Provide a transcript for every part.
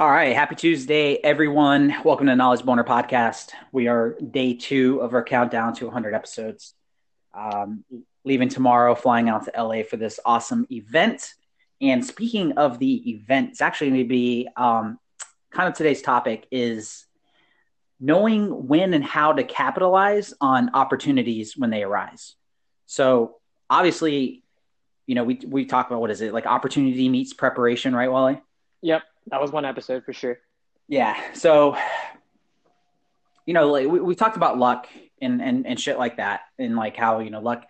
All right. Happy Tuesday, everyone. Welcome to Knowledge Boner Podcast. We are day two of our countdown to 100 episodes. Um, leaving tomorrow, flying out to LA for this awesome event. And speaking of the event, it's actually going to be um, kind of today's topic is knowing when and how to capitalize on opportunities when they arise. So obviously, you know, we we talk about what is it like opportunity meets preparation, right, Wally? Yep, that was one episode for sure. Yeah. So, you know, like we, we talked about luck and, and and shit like that, and like how you know luck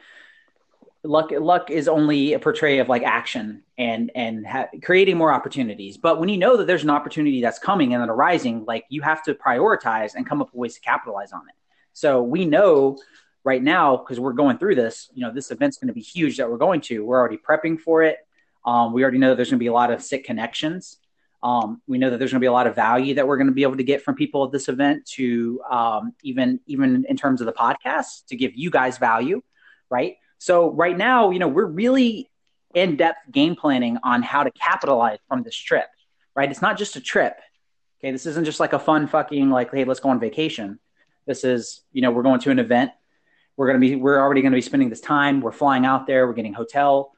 luck luck is only a portray of like action and and ha- creating more opportunities but when you know that there's an opportunity that's coming and then arising like you have to prioritize and come up with ways to capitalize on it so we know right now because we're going through this you know this event's going to be huge that we're going to we're already prepping for it um, we already know there's going to be a lot of sick connections um, we know that there's going to be a lot of value that we're going to be able to get from people at this event to um, even even in terms of the podcast to give you guys value right so right now, you know, we're really in-depth game planning on how to capitalize from this trip, right? It's not just a trip. Okay, this isn't just like a fun fucking like, hey, let's go on vacation. This is, you know, we're going to an event. We're gonna be, we're already gonna be spending this time. We're flying out there. We're getting hotel.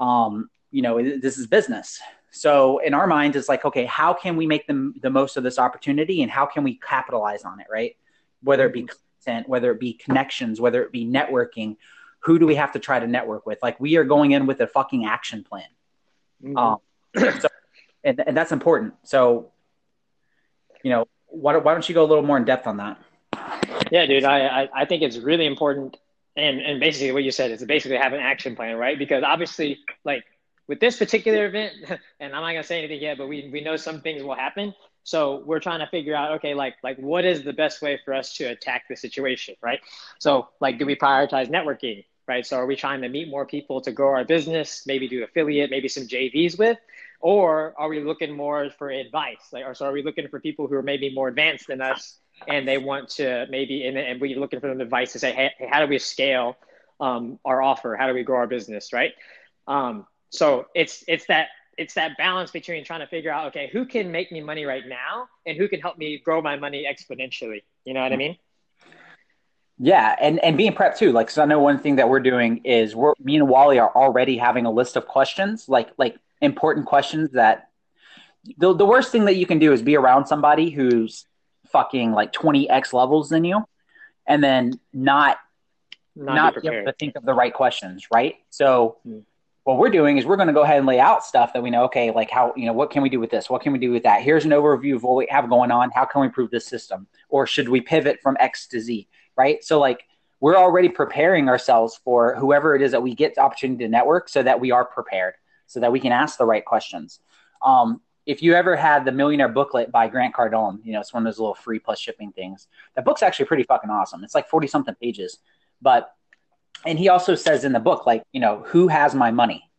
Um, you know, this is business. So in our minds, it's like, okay, how can we make the the most of this opportunity, and how can we capitalize on it, right? Whether it be content, whether it be connections, whether it be networking, who do we have to try to network with? Like we are going in with a fucking action plan. Mm-hmm. Um, so, and, and, that's important. So, you know, why, why don't you go a little more in depth on that? Yeah, dude, I, I, I think it's really important. And, and basically what you said is basically have an action plan, right? Because obviously like with this particular event, and I'm not gonna say anything yet, but we, we know some things will happen. So we're trying to figure out, okay, like like what is the best way for us to attack the situation, right? So like, do we prioritize networking? right? So are we trying to meet more people to grow our business, maybe do affiliate, maybe some JVs with? Or are we looking more for advice? Like, or so are we looking for people who are maybe more advanced than us and they want to maybe, and, and we're looking for them advice to say, hey, how do we scale um, our offer? How do we grow our business, right? Um, so it's, it's that, it's that balance between trying to figure out, okay, who can make me money right now and who can help me grow my money exponentially? You know what I mean? Yeah, and and being prepped too. Like, so I know one thing that we're doing is we're me and Wally are already having a list of questions, like like important questions that the the worst thing that you can do is be around somebody who's fucking like twenty x levels than you, and then not not, not be, able to think of the right questions, right? So. Hmm. What we're doing is we're going to go ahead and lay out stuff that we know. Okay, like how you know what can we do with this? What can we do with that? Here's an overview of what we have going on. How can we improve this system? Or should we pivot from X to Z? right? So like we're already preparing ourselves for whoever it is that we get the opportunity to network so that we are prepared so that we can ask the right questions. Um, if you ever had the millionaire booklet by Grant Cardone, you know, it's one of those little free plus shipping things. That book's actually pretty fucking awesome. It's like 40 something pages. But, and he also says in the book, like, you know, who has my money?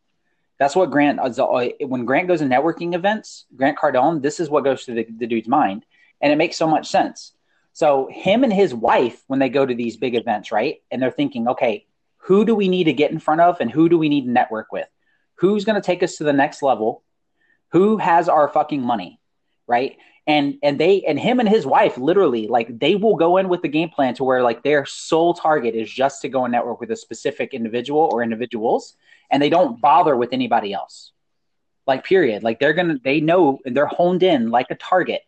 That's what Grant, uh, uh, when Grant goes to networking events, Grant Cardone, this is what goes through the, the dude's mind. And it makes so much sense so him and his wife, when they go to these big events, right? And they're thinking, okay, who do we need to get in front of and who do we need to network with? Who's going to take us to the next level? Who has our fucking money? Right. And and they and him and his wife literally like they will go in with the game plan to where like their sole target is just to go and network with a specific individual or individuals and they don't bother with anybody else. Like period. Like they're gonna they know they're honed in like a target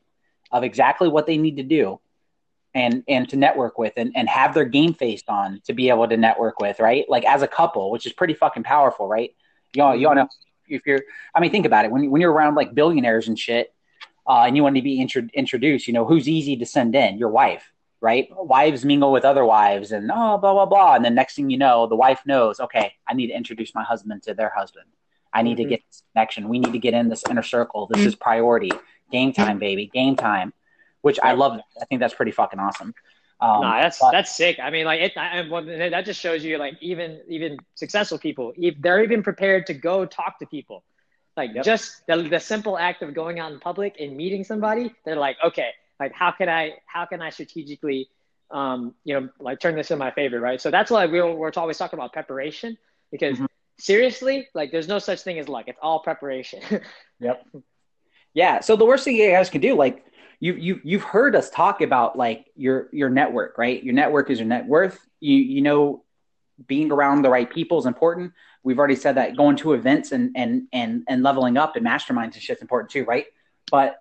of exactly what they need to do and and to network with and, and have their game faced on to be able to network with, right? Like as a couple, which is pretty fucking powerful, right? Y'all, y'all know if you're, I mean, think about it. When when you're around like billionaires and shit, uh, and you want to be intro- introduced, you know, who's easy to send in? Your wife, right? Wives mingle with other wives, and oh, blah blah blah. And then next thing you know, the wife knows, okay, I need to introduce my husband to their husband. I need mm-hmm. to get this connection. We need to get in this inner circle. This is priority. Game time, baby. Game time which I love. I think that's pretty fucking awesome. Um, no, that's but, that's sick. I mean, like it, I, that just shows you like even even successful people, if they're even prepared to go talk to people. Like yep. just the, the simple act of going out in public and meeting somebody, they're like, okay, like how can I how can I strategically, um, you know, like turn this in my favor, right? So that's why we're we're always talking about preparation because mm-hmm. seriously, like there's no such thing as luck. It's all preparation. yep. Yeah. So the worst thing you guys can do, like you you you've heard us talk about like your your network, right? Your network is your net worth. You you know being around the right people is important. We've already said that going to events and and and and leveling up and masterminds and shit's important too, right? But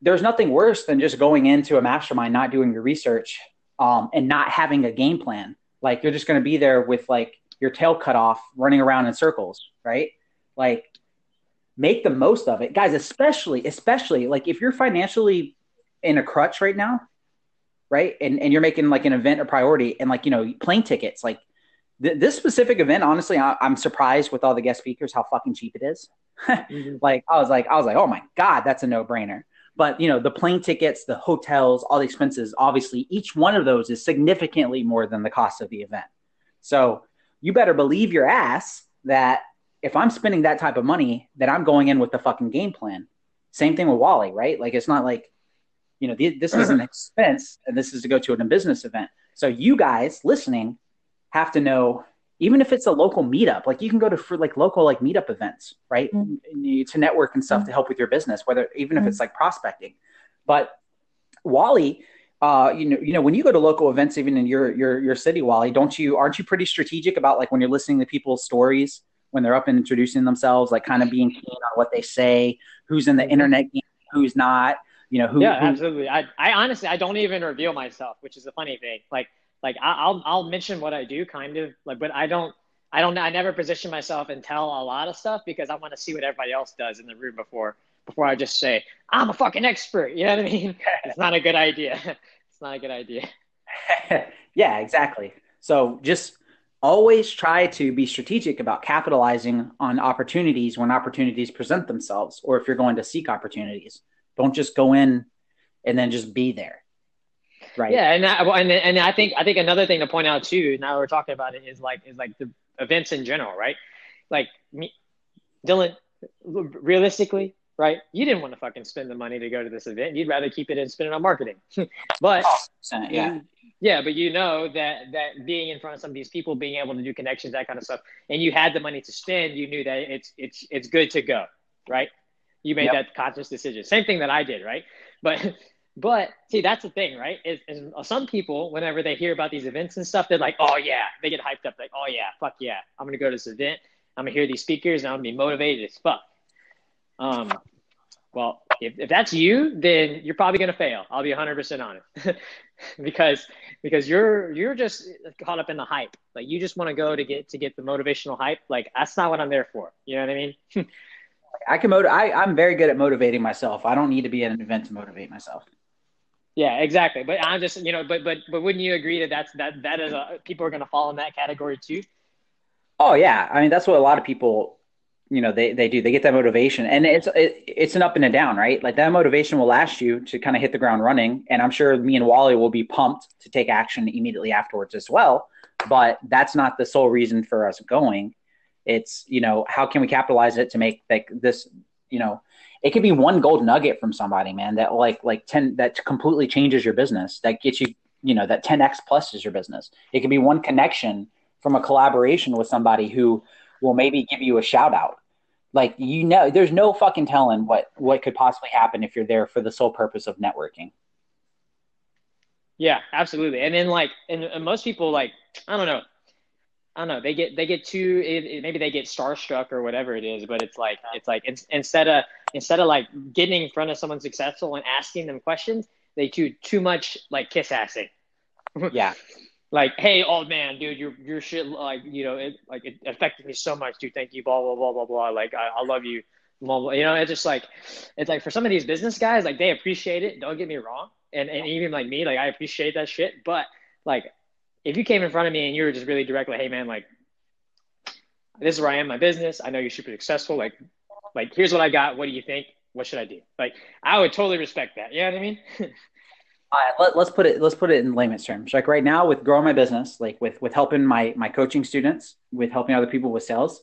there's nothing worse than just going into a mastermind, not doing your research, um, and not having a game plan. Like you're just going to be there with like your tail cut off, running around in circles, right? Like make the most of it, guys. Especially, especially like if you're financially in a crutch right now, right? And and you're making like an event a priority, and like you know plane tickets, like th- this specific event. Honestly, I, am surprised with all the guest speakers how fucking cheap it is. mm-hmm. Like I was like I was like, oh my god, that's a no brainer. But you know the plane tickets, the hotels, all the expenses. Obviously, each one of those is significantly more than the cost of the event. So you better believe your ass that if I'm spending that type of money, that I'm going in with the fucking game plan. Same thing with Wally, right? Like it's not like, you know, this is an expense and this is to go to a business event. So you guys listening have to know, even if it's a local meetup, like you can go to for like local like meetup events, right? Mm-hmm. To network and stuff mm-hmm. to help with your business, whether even mm-hmm. if it's like prospecting. But Wally, uh, you know, you know, when you go to local events, even in your your your city, Wally, don't you aren't you pretty strategic about like when you're listening to people's stories? when they're up and introducing themselves, like kind of being keen on what they say, who's in the mm-hmm. internet game, who's not, you know, who. Yeah, who, absolutely. I, I honestly, I don't even reveal myself, which is a funny thing. Like, like I'll, I'll mention what I do kind of like, but I don't, I don't, I never position myself and tell a lot of stuff because I want to see what everybody else does in the room before, before I just say, I'm a fucking expert. You know what I mean? it's not a good idea. it's not a good idea. yeah, exactly. So just always try to be strategic about capitalizing on opportunities when opportunities present themselves or if you're going to seek opportunities don't just go in and then just be there right yeah and I, and, and I think I think another thing to point out too now we're talking about it is like is like the events in general right like me, Dylan realistically right? You didn't want to fucking spend the money to go to this event. You'd rather keep it and spend it on marketing. but oh, yeah, yeah, but you know that that being in front of some of these people, being able to do connections, that kind of stuff, and you had the money to spend, you knew that it's it's it's good to go, right? You made yep. that conscious decision. Same thing that I did, right? But but see, that's the thing, right? Is, is some people, whenever they hear about these events and stuff, they're like, oh yeah, they get hyped up, like, oh yeah, fuck yeah, I'm gonna go to this event, I'm gonna hear these speakers, and I'm gonna be motivated as fuck. Um, well, if, if that's you, then you're probably to fail. I'll be 100% honest because, because you're, you're just caught up in the hype. Like you just want to go to get, to get the motivational hype. Like that's not what I'm there for. You know what I mean? I can motivate. I'm very good at motivating myself. I don't need to be at an event to motivate myself. Yeah, exactly. But I'm just, you know, but, but, but wouldn't you agree that that's, that, that is a, people are going to fall in that category too? Oh yeah. I mean, that's what a lot of people you know they, they do they get that motivation and it's it, it's an up and a down right like that motivation will last you to kind of hit the ground running and i'm sure me and wally will be pumped to take action immediately afterwards as well but that's not the sole reason for us going it's you know how can we capitalize it to make like this you know it could be one gold nugget from somebody man that like like 10 that completely changes your business that gets you you know that 10x plus is your business it could be one connection from a collaboration with somebody who will maybe give you a shout out. Like you know, there's no fucking telling what what could possibly happen if you're there for the sole purpose of networking. Yeah, absolutely. And then like, and, and most people like, I don't know, I don't know. They get they get too it, it, maybe they get starstruck or whatever it is, but it's like it's like it's, instead of instead of like getting in front of someone successful and asking them questions, they do too much like kiss assing. yeah, like, hey, old man, dude, your your shit, like, you know, it like it affected me so much, dude. Thank you, blah blah blah blah blah. Like, I, I love you, blah, blah. You know, it's just like, it's like for some of these business guys, like they appreciate it. Don't get me wrong, and and even like me, like I appreciate that shit. But like, if you came in front of me and you were just really direct, like, hey man, like, this is where I am, my business. I know you're super successful. Like, like here's what I got. What do you think? What should I do? Like, I would totally respect that. You know what I mean? All right, let, us put it let's put it in layman's terms. Like right now, with growing my business, like with with helping my my coaching students, with helping other people with sales,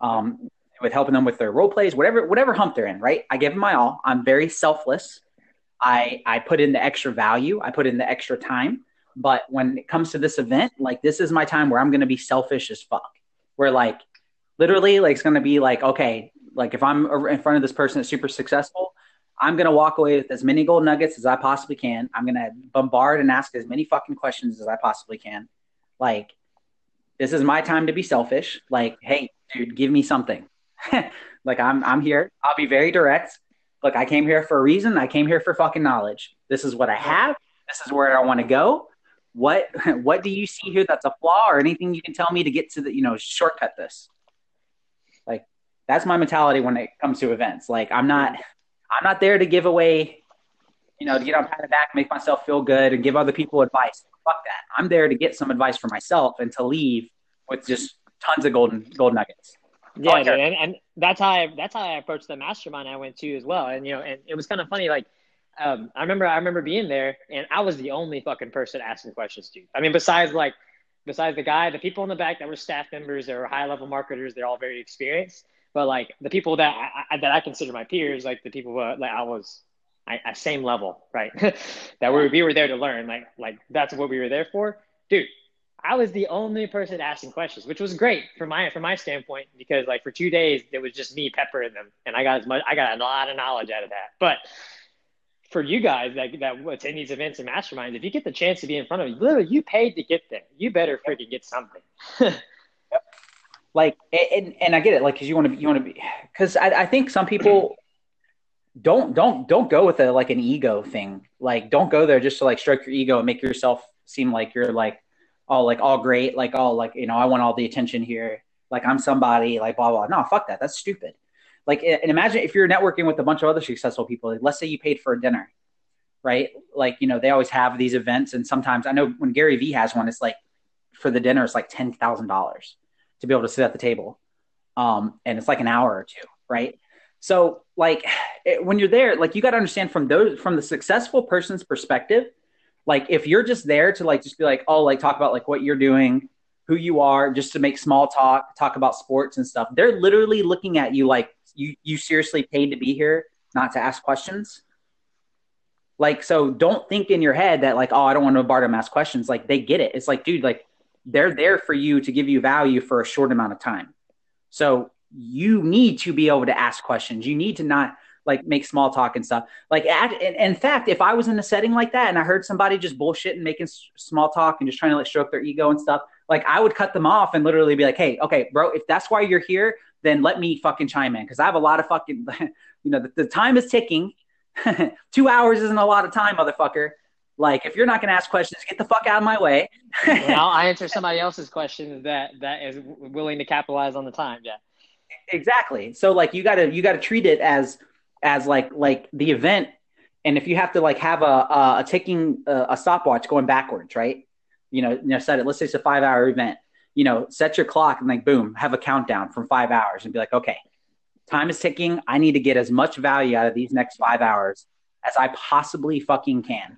um, with helping them with their role plays, whatever whatever hump they're in. Right, I give them my all. I'm very selfless. I I put in the extra value. I put in the extra time. But when it comes to this event, like this is my time where I'm going to be selfish as fuck. Where like literally, like it's going to be like okay, like if I'm in front of this person that's super successful, I'm gonna walk away with as many gold nuggets as I possibly can. I'm gonna bombard and ask as many fucking questions as I possibly can. Like, this is my time to be selfish. Like, hey, dude, give me something. like, I'm I'm here. I'll be very direct. Look, I came here for a reason. I came here for fucking knowledge. This is what I have. This is where I want to go. What what do you see here that's a flaw or anything you can tell me to get to the you know shortcut this? That's my mentality when it comes to events. Like, I'm not I'm not there to give away, you know, to get on pat the back, make myself feel good, and give other people advice. Fuck that. I'm there to get some advice for myself and to leave with just tons of golden gold nuggets. Yeah, dude, and, and that's how I that's how I approached the mastermind I went to as well. And you know, and it was kind of funny. Like, um, I remember I remember being there, and I was the only fucking person asking questions, dude. I mean, besides like, besides the guy, the people in the back that were staff members, they were high level marketers. They're all very experienced. But like the people that I, that I consider my peers, like the people that like I was I, same level, right? that we we were there to learn. Like like that's what we were there for, dude. I was the only person asking questions, which was great from my from my standpoint because like for two days it was just me peppering them, and I got as much I got a lot of knowledge out of that. But for you guys that that attend these events and masterminds, if you get the chance to be in front of you, literally you paid to get there. You better freaking get something. like and and I get it like because you want to you want to be because I, I think some people don't don't don't go with a like an ego thing. Like don't go there just to like stroke your ego and make yourself seem like you're like all like all great like all like you know I want all the attention here like I'm somebody like blah blah no fuck that that's stupid. Like and imagine if you're networking with a bunch of other successful people like, let's say you paid for a dinner right? Like you know they always have these events and sometimes I know when Gary Vee has one it's like for the dinner it's like ten thousand dollars to be able to sit at the table. Um, and it's like an hour or two, right? So like it, when you're there, like you got to understand from those from the successful person's perspective, like if you're just there to like just be like, oh, like talk about like what you're doing, who you are, just to make small talk, talk about sports and stuff. They're literally looking at you like you you seriously paid to be here, not to ask questions. Like so, don't think in your head that like, oh, I don't want to Bartum ask questions. Like they get it. It's like, dude, like they're there for you to give you value for a short amount of time. So you need to be able to ask questions. You need to not like make small talk and stuff. Like, at, in, in fact, if I was in a setting like that and I heard somebody just bullshit and making s- small talk and just trying to like stroke their ego and stuff, like I would cut them off and literally be like, "Hey, okay, bro, if that's why you're here, then let me fucking chime in because I have a lot of fucking, you know, the, the time is ticking. Two hours isn't a lot of time, motherfucker. Like, if you're not going to ask questions, get the fuck out of my way. well, I'll answer somebody else's question that that is willing to capitalize on the time. Yeah, exactly. So like, you gotta you gotta treat it as as like like the event, and if you have to like have a a, a ticking uh, a stopwatch going backwards, right? You know, you know, set it. Let's say it's a five hour event. You know, set your clock and like boom, have a countdown from five hours and be like, okay, time is ticking. I need to get as much value out of these next five hours as I possibly fucking can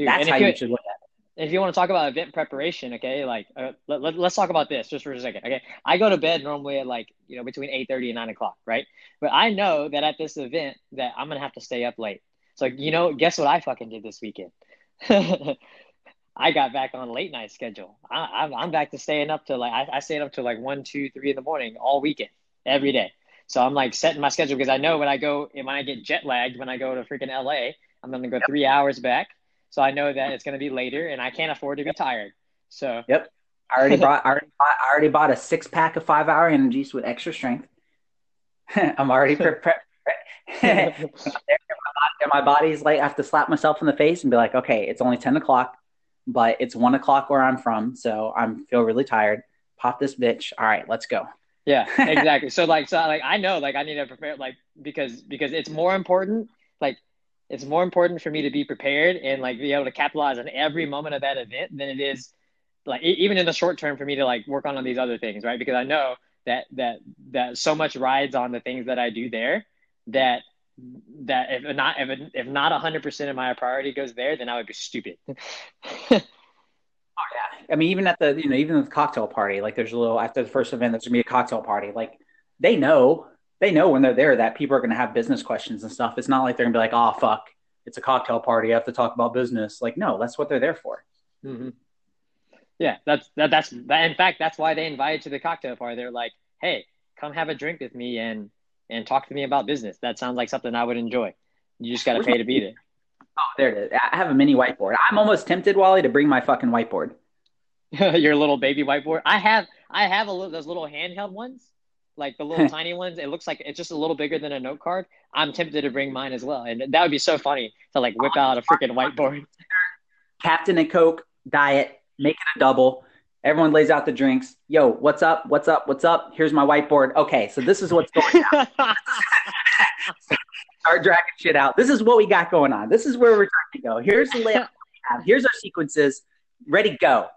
Dude, That's how you, you should look at it. If you want to talk about event preparation, okay, like uh, let, let, us talk about this just for a second. Okay, I go to bed normally at like you know between eight thirty and nine o'clock, right? But I know that at this event that I'm gonna have to stay up late. So you know, guess what I fucking did this weekend? I got back on late night schedule. I, am I'm back to staying up to like I, I stayed up to like one, two, three in the morning all weekend, every day. So I'm like setting my schedule because I know when I go when I get jet lagged when I go to freaking LA, I'm gonna go three hours back so I know that it's going to be later, and I can't afford to be tired. So yep, I already bought. I already bought, I already bought a six pack of five hour energies with extra strength. I'm already prepared. my body's like, I have to slap myself in the face and be like, okay, it's only 10 o'clock, but it's one o'clock where I'm from. So I'm feel really tired. Pop this bitch. All right, let's go. Yeah, exactly. so like, so like, I know, like, I need to prepare, like, because, because it's more important. It's more important for me to be prepared and like be able to capitalize on every moment of that event than it is like even in the short term for me to like work on, on these other things right? Because i know that that that so much rides on the things that i do there that that if not if, if not 100% of my priority goes there then i would be stupid. Oh yeah. I mean even at the you know even the cocktail party like there's a little after the first event there's gonna be a cocktail party. Like they know they know when they're there that people are going to have business questions and stuff. It's not like they're going to be like, oh, fuck, it's a cocktail party. I have to talk about business. Like, no, that's what they're there for. Mm-hmm. Yeah, that's that, that's that, in fact that's why they invited you to the cocktail party. They're like, hey, come have a drink with me and and talk to me about business. That sounds like something I would enjoy. You just got to pay to be there. Oh, there it is. I have a mini whiteboard. I'm almost tempted, Wally, to bring my fucking whiteboard. Your little baby whiteboard. I have I have a little those little handheld ones, like the little tiny ones. It looks like it's just a little bigger than a note card. I'm tempted to bring mine as well, and that would be so funny to like whip out a freaking whiteboard. Captain and Coke diet, make it a double. Everyone lays out the drinks. Yo, what's up? What's up? What's up? Here's my whiteboard. Okay, so this is what's going on. Start dragging shit out. This is what we got going on. This is where we're trying to go. Here's the layout. Here's our sequences. Ready, go.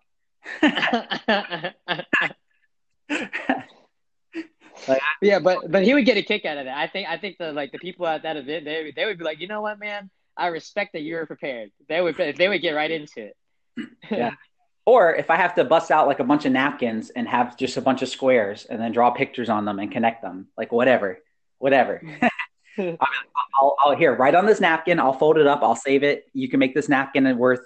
Yeah, but but he would get a kick out of that. I think I think the like the people at that event they they would be like, you know what, man, I respect that you were prepared. They would they would get right into it. yeah. Or if I have to bust out like a bunch of napkins and have just a bunch of squares and then draw pictures on them and connect them, like whatever, whatever. Mm. I'll, I'll, I'll here write on this napkin. I'll fold it up. I'll save it. You can make this napkin worth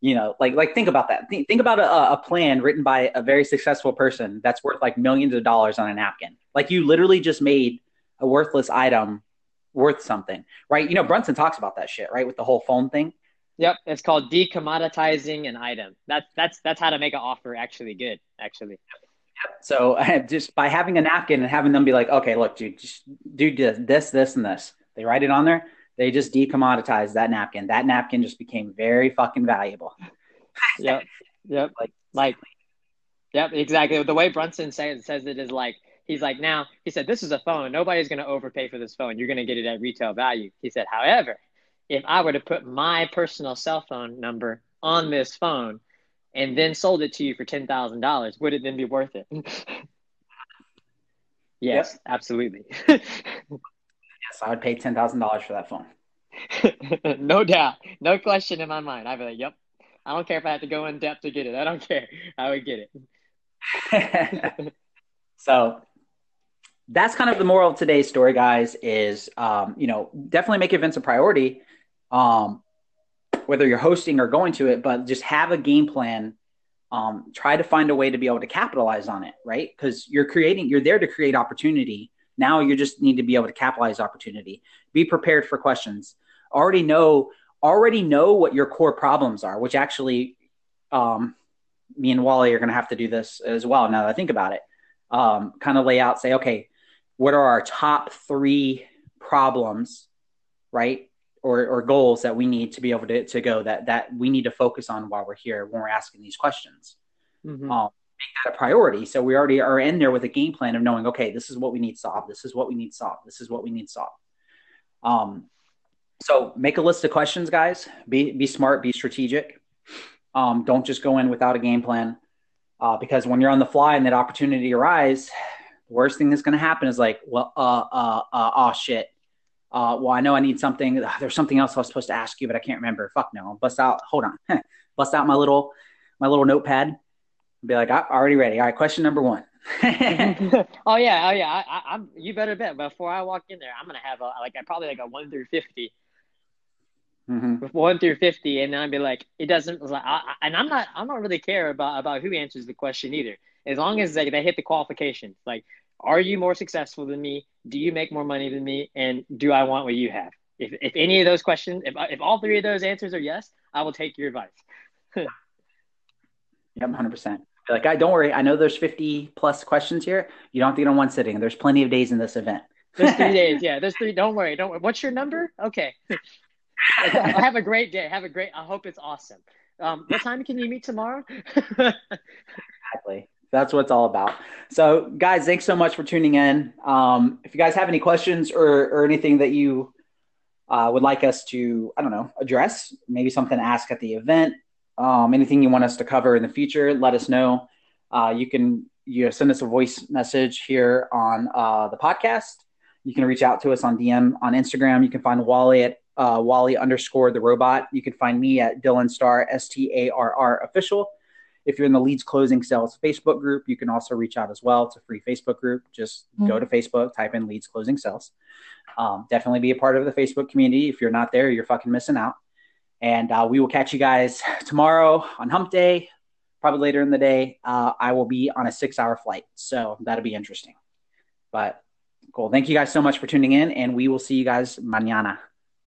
you know like like think about that. Think, think about a, a, plan written by a very successful person that's worth like millions of dollars on a napkin. Like you literally just made a worthless item worth something right? You know brunson talks about that shit right with the whole phone thing. Yep it's called decommoditizing an item. That's that's that's how to make an offer actually good actually. So just by having a napkin and having them be like okay look dude just do this this and this. They write it on there they just decommoditized that napkin. That napkin just became very fucking valuable. yep. Yep. Like, like, yep, exactly. The way Brunson says, says it is like, he's like, now, he said, this is a phone. Nobody's going to overpay for this phone. You're going to get it at retail value. He said, however, if I were to put my personal cell phone number on this phone and then sold it to you for $10,000, would it then be worth it? yes, yep. absolutely. Yes, I would pay ten thousand dollars for that phone. no doubt, no question in my mind. I'd be like, "Yep." I don't care if I have to go in depth to get it. I don't care. I would get it. so that's kind of the moral of today's story, guys. Is um, you know definitely make events a priority, um, whether you're hosting or going to it, but just have a game plan. Um, try to find a way to be able to capitalize on it, right? Because you're creating, you're there to create opportunity now you just need to be able to capitalize opportunity. Be prepared for questions. Already know already know what your core problems are, which actually um, me and Wally are going to have to do this as well. Now that I think about it, um, kind of lay out, say, okay, what are our top three problems, right? Or, or goals that we need to be able to, to go that, that we need to focus on while we're here when we're asking these questions. Mm-hmm. Um, that a priority. So we already are in there with a game plan of knowing, okay, this is what we need solved. This is what we need solved. This is what we need solved. Um, so make a list of questions, guys. Be be smart. Be strategic. Um, don't just go in without a game plan, uh, because when you're on the fly and that opportunity arises, the worst thing that's going to happen is like, well, uh, uh, uh, oh shit. Uh, well, I know I need something. There's something else I was supposed to ask you, but I can't remember. Fuck no. Bust out. Hold on. Bust out my little my little notepad be like, I'm already ready. All right, question number one. oh yeah, oh yeah. I, am You better bet. Before I walk in there, I'm gonna have a like I probably like a one through 50 mm-hmm. One through fifty, and then I'd be like, it doesn't. Like, I, and I'm not. I don't really care about about who answers the question either. As long as like, they hit the qualifications. Like, are you more successful than me? Do you make more money than me? And do I want what you have? If if any of those questions, if if all three of those answers are yes, I will take your advice. yep, hundred percent like, I don't worry. I know there's 50 plus questions here. You don't have to get on one sitting. There's plenty of days in this event. There's three days. Yeah, there's three. Don't worry. Don't. Worry. What's your number? Okay. have a great day. Have a great. I hope it's awesome. Um, what time can you meet tomorrow? exactly. That's what it's all about. So, guys, thanks so much for tuning in. Um, if you guys have any questions or, or anything that you uh, would like us to, I don't know, address, maybe something to ask at the event, um, anything you want us to cover in the future, let us know. Uh, you can you know, send us a voice message here on uh, the podcast. You can reach out to us on DM on Instagram. You can find Wally at uh, Wally underscore the robot. You can find me at Dylan Starr S T A R R official. If you're in the Leads Closing Sales Facebook group, you can also reach out as well. It's a free Facebook group. Just mm-hmm. go to Facebook, type in Leads Closing Sales. Um, definitely be a part of the Facebook community. If you're not there, you're fucking missing out. And uh, we will catch you guys tomorrow on Hump Day, probably later in the day. Uh, I will be on a six hour flight. So that'll be interesting. But Cool. Thank you guys so much for tuning in, and we will see you guys mañana.